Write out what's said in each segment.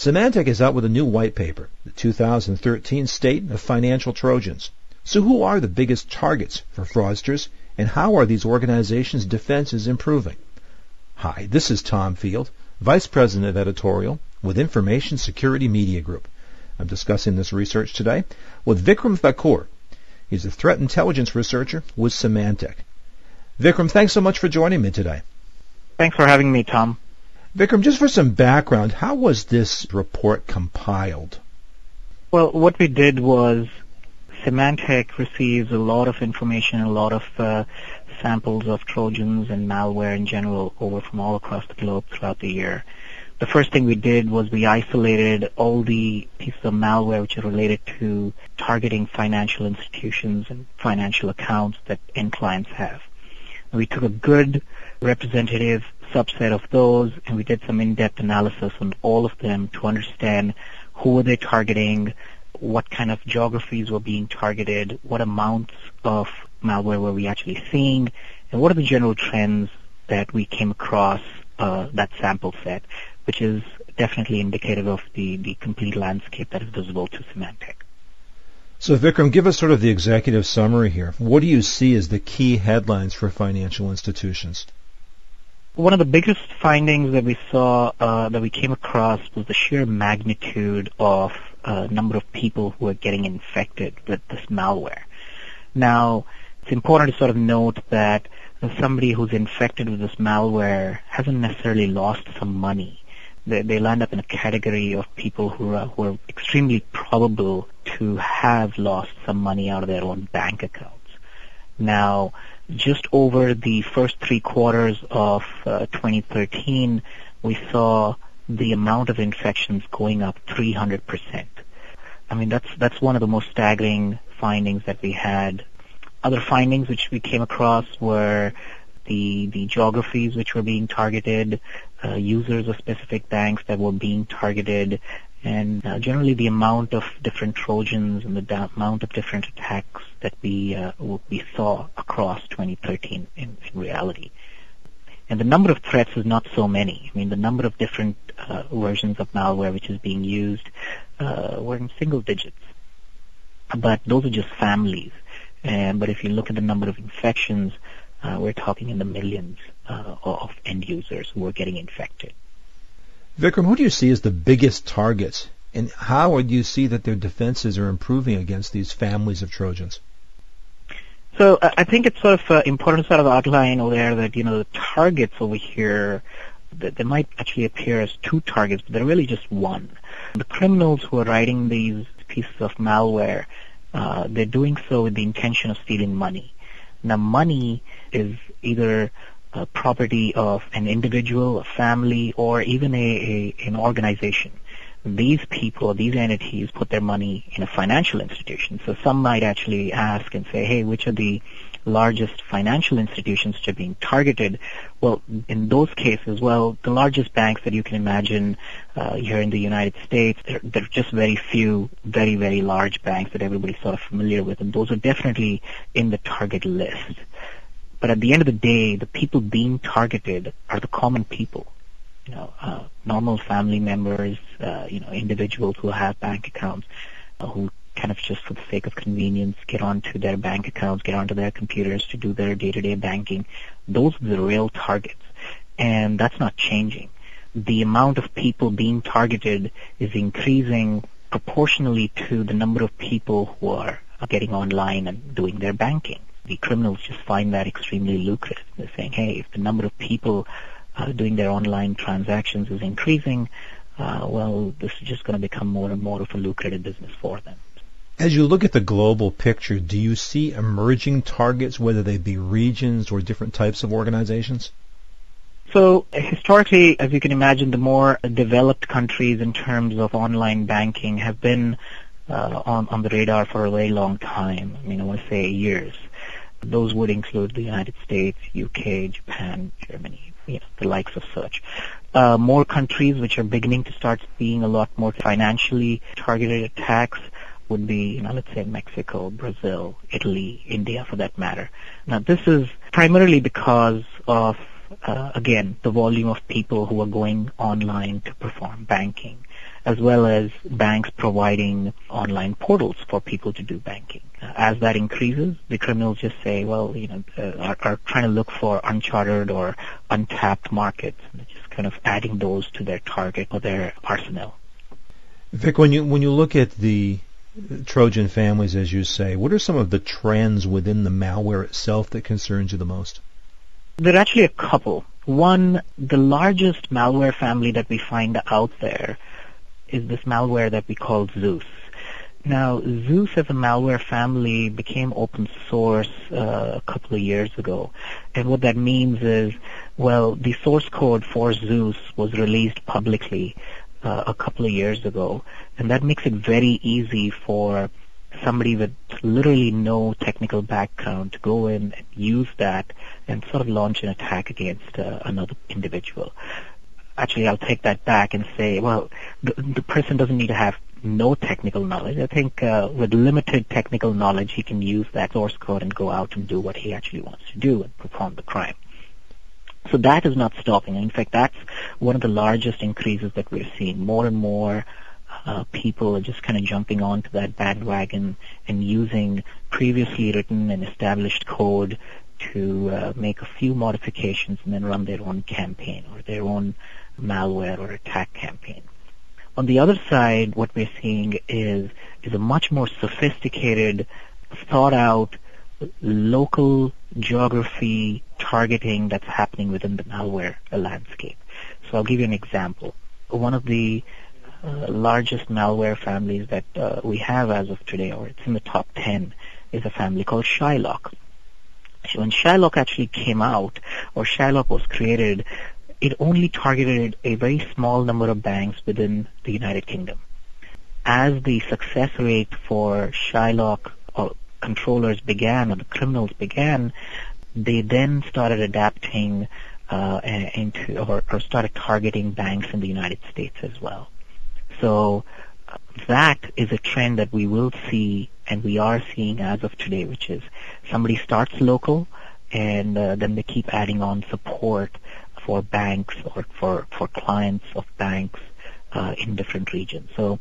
Symantec is out with a new white paper, the 2013 State of Financial Trojans. So who are the biggest targets for fraudsters and how are these organizations' defenses improving? Hi, this is Tom Field, Vice President of Editorial with Information Security Media Group. I'm discussing this research today with Vikram Thakur. He's a threat intelligence researcher with Symantec. Vikram, thanks so much for joining me today. Thanks for having me, Tom. Vikram, just for some background, how was this report compiled? Well, what we did was Symantec receives a lot of information, a lot of uh, samples of Trojans and malware in general over from all across the globe throughout the year. The first thing we did was we isolated all the pieces of malware which are related to targeting financial institutions and financial accounts that end clients have. We took a good representative subset of those and we did some in-depth analysis on all of them to understand who were they targeting, what kind of geographies were being targeted, what amounts of malware were we actually seeing, and what are the general trends that we came across uh, that sample set, which is definitely indicative of the, the complete landscape that is visible to Symantec. So Vikram, give us sort of the executive summary here. What do you see as the key headlines for financial institutions? One of the biggest findings that we saw, uh, that we came across was the sheer magnitude of uh, number of people who are getting infected with this malware. Now, it's important to sort of note that somebody who's infected with this malware hasn't necessarily lost some money they, they land up in a category of people who are, who are extremely probable to have lost some money out of their own bank accounts. Now, just over the first three quarters of uh, 2013, we saw the amount of infections going up 300%. I mean, that's, that's one of the most staggering findings that we had. Other findings which we came across were the, the geographies which were being targeted, uh, users of specific banks that were being targeted, and uh, generally the amount of different Trojans and the da- amount of different attacks that we uh, we saw across 2013 in, in, reality. And the number of threats is not so many. I mean, the number of different uh, versions of malware which is being used uh, were in single digits. But those are just families. And, but if you look at the number of infections, uh, we're talking in the millions uh, of end users who are getting infected. Vikram, who do you see as the biggest targets, and how do you see that their defenses are improving against these families of Trojans? So uh, I think it's sort of uh, important to sort of outline over there that you know the targets over here that they might actually appear as two targets, but they're really just one. The criminals who are writing these pieces of malware, uh, they're doing so with the intention of stealing money. Now, money is either a property of an individual, a family, or even a, a, an organization. These people, these entities put their money in a financial institution. So some might actually ask and say, hey, which are the largest financial institutions which are being targeted, well, in those cases, well, the largest banks that you can imagine uh, here in the United States, there, there, are just very few very, very large banks that everybody's sort of familiar with, and those are definitely in the target list. But at the end of the day, the people being targeted are the common people. You know, uh, normal family members, uh, you know, individuals who have bank accounts, uh, who kind of just for the sake of convenience get onto their bank accounts, get onto their computers to do their day-to-day banking. Those are the real targets. And that's not changing. The amount of people being targeted is increasing proportionally to the number of people who are getting online and doing their banking. The criminals just find that extremely lucrative. They're saying, hey, if the number of people uh, doing their online transactions is increasing, uh, well, this is just going to become more and more of a lucrative business for them. As you look at the global picture, do you see emerging targets, whether they be regions or different types of organizations? So historically, as you can imagine, the more developed countries in terms of online banking have been uh, on, on the radar for a very long time. I mean, I want to say years. Those would include the United States, UK, Japan, Germany, you know, the likes of such. Uh, more countries which are beginning to start seeing a lot more financially targeted attacks would be, you know, let's say Mexico, Brazil, Italy, India for that matter. Now this is primarily because of, uh, again, the volume of people who are going online to perform banking. As well as banks providing online portals for people to do banking. As that increases, the criminals just say, well, you know, uh, are, are, trying to look for uncharted or untapped markets, and just kind of adding those to their target or their arsenal. Vic, when you when you look at the Trojan families, as you say, what are some of the trends within the malware itself that concerns you the most? There are actually a couple. One, the largest malware family that we find out there is this malware that we call Zeus. Now, Zeus as a malware family became open source uh, a couple of years ago. And what that means is, well, the source code for Zeus was released publicly uh, a couple of years ago. And that makes it very easy for somebody with literally no technical background to go in and use that and sort of launch an attack against uh, another individual. Actually, I'll take that back and say, well, the, the person doesn't need to have no technical knowledge. I think uh, with limited technical knowledge, he can use that source code and go out and do what he actually wants to do and perform the crime. So that is not stopping. In fact, that's one of the largest increases that we're seeing. More and more uh, people are just kind of jumping onto that bandwagon and using previously written and established code to uh, make a few modifications and then run their own campaign or their own malware or attack campaign. On the other side, what we're seeing is is a much more sophisticated, thought out, local geography targeting that's happening within the malware landscape. So I'll give you an example. One of the uh, largest malware families that uh, we have as of today, or it's in the top 10, is a family called Shylock. So when Shylock actually came out, or Shylock was created, it only targeted a very small number of banks within the United Kingdom. As the success rate for Shylock or controllers began, or the criminals began, they then started adapting uh, into or, or started targeting banks in the United States as well. So that is a trend that we will see and we are seeing as of today, which is somebody starts local and uh, then they keep adding on support for banks or for, for clients of banks uh, in different regions. So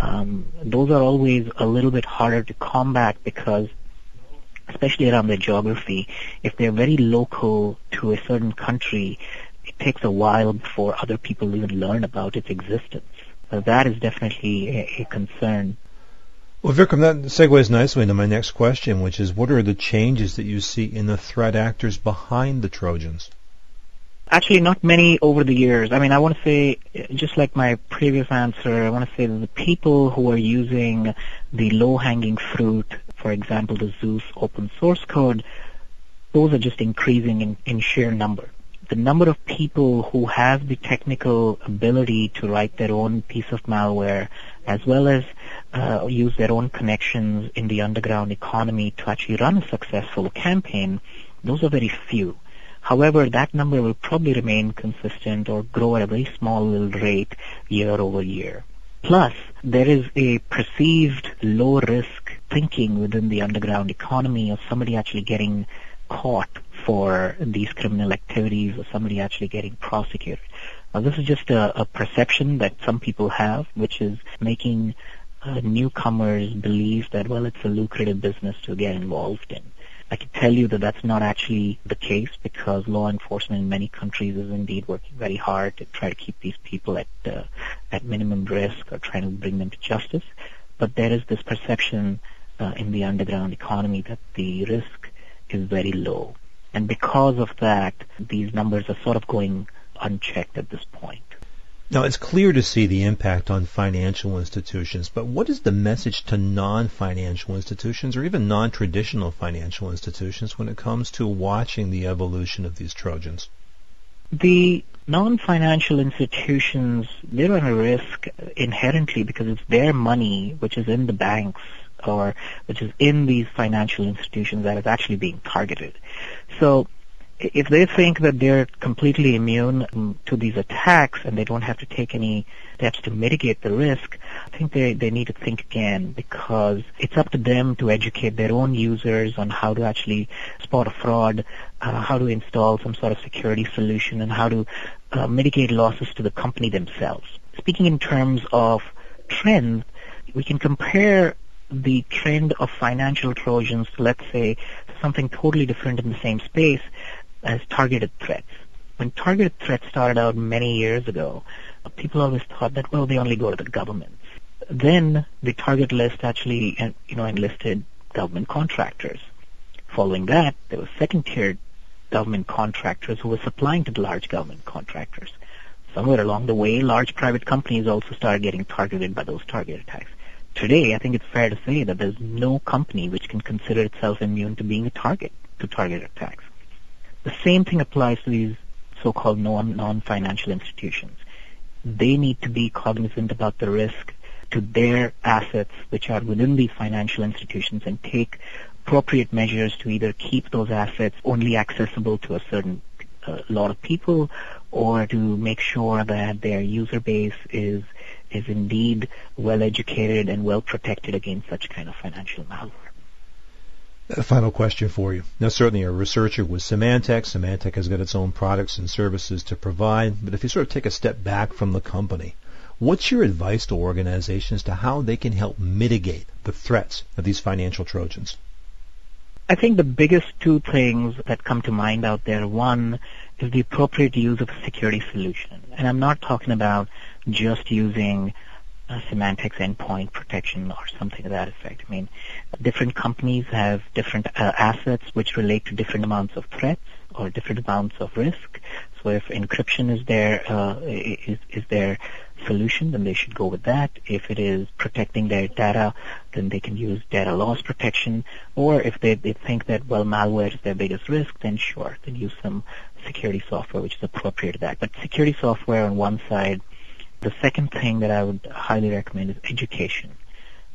um, those are always a little bit harder to combat because especially around the geography, if they're very local to a certain country, it takes a while before other people even learn about its existence. So that is definitely a, a concern. Well, Vikram, that segues nicely into my next question, which is what are the changes that you see in the threat actors behind the Trojans? Actually, not many over the years. I mean, I want to say, just like my previous answer, I want to say that the people who are using the low-hanging fruit, for example, the Zeus open source code, those are just increasing in, in sheer number the number of people who have the technical ability to write their own piece of malware as well as uh, use their own connections in the underground economy to actually run a successful campaign, those are very few. However, that number will probably remain consistent or grow at a very small little rate year over year. Plus, there is a perceived low risk thinking within the underground economy of somebody actually getting caught for these criminal activities or somebody actually getting prosecuted. Now, this is just a, a perception that some people have, which is making uh, newcomers believe that, well, it's a lucrative business to get involved in. I can tell you that that's not actually the case because law enforcement in many countries is indeed working very hard to try to keep these people at uh, at minimum risk or trying to bring them to justice. But there is this perception uh, in the underground economy that the risk is very low. And because of that, these numbers are sort of going unchecked at this point. Now, it's clear to see the impact on financial institutions, but what is the message to non-financial institutions or even non-traditional financial institutions when it comes to watching the evolution of these Trojans? The non-financial institutions, they're at a risk inherently because it's their money which is in the banks or which is in these financial institutions that is actually being targeted. So if they think that they're completely immune to these attacks and they don't have to take any steps to mitigate the risk, I think they, they need to think again because it's up to them to educate their own users on how to actually spot a fraud, uh, how to install some sort of security solution, and how to uh, mitigate losses to the company themselves. speaking in terms of trends, we can compare the trend of financial trojans, let's say, something totally different in the same space as targeted threats. When targeted threats started out many years ago, people always thought that, well, they only go to the government. Then the target list actually, you know, enlisted government contractors. Following that, there were second-tier government contractors who were supplying to the large government contractors. Somewhere along the way, large private companies also started getting targeted by those target attacks. Today, I think it's fair to say that there's no company which can consider itself immune to being a target to target attacks. The same thing applies to these so-called non- non-financial institutions. They need to be cognizant about the risk to their assets which are within these financial institutions and take appropriate measures to either keep those assets only accessible to a certain uh, lot of people or to make sure that their user base is is indeed well educated and well protected against such kind of financial malware. A final question for you. Now, certainly a researcher with Symantec. Symantec has got its own products and services to provide, but if you sort of take a step back from the company, what's your advice to organizations to how they can help mitigate the threats of these financial Trojans? I think the biggest two things that come to mind out there, one is the appropriate use of a security solution. And I'm not talking about just using Symantec's endpoint protection or something to that effect. I mean, different companies have different uh, assets which relate to different amounts of threats or different amounts of risk. So if encryption is their uh, is, is their solution, then they should go with that. If it is protecting their data, then they can use data loss protection. Or if they, they think that well malware is their biggest risk, then sure, then use some security software which is appropriate to that. But security software on one side the second thing that I would highly recommend is education.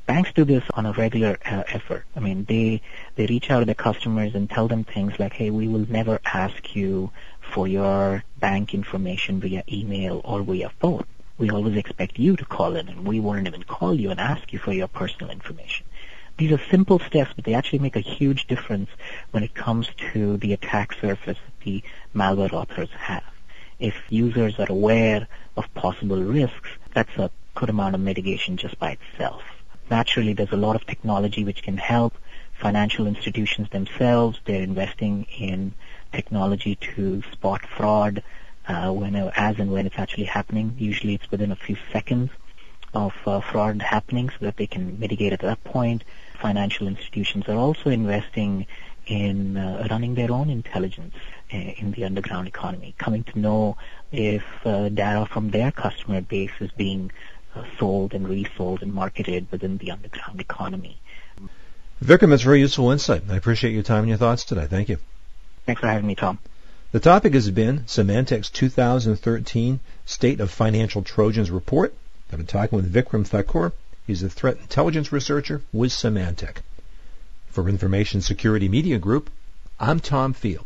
Banks do this on a regular uh, effort. I mean, they they reach out to their customers and tell them things like, "Hey, we will never ask you for your bank information via email or via phone. We always expect you to call in, and we won't even call you and ask you for your personal information." These are simple steps, but they actually make a huge difference when it comes to the attack surface that the malware authors have if users are aware of possible risks, that's a good amount of mitigation just by itself. Naturally, there's a lot of technology which can help financial institutions themselves. They're investing in technology to spot fraud uh, when, as and when it's actually happening. Usually it's within a few seconds of uh, fraud happening so that they can mitigate at that point. Financial institutions are also investing in uh, running their own intelligence in the underground economy, coming to know if uh, data from their customer base is being uh, sold and resold and marketed within the underground economy. Vikram, that's very useful insight. I appreciate your time and your thoughts today. Thank you. Thanks for having me, Tom. The topic has been Symantec's 2013 State of Financial Trojans Report. I've been talking with Vikram Thakur. He's a threat intelligence researcher with Symantec. For Information Security Media Group, I'm Tom Field.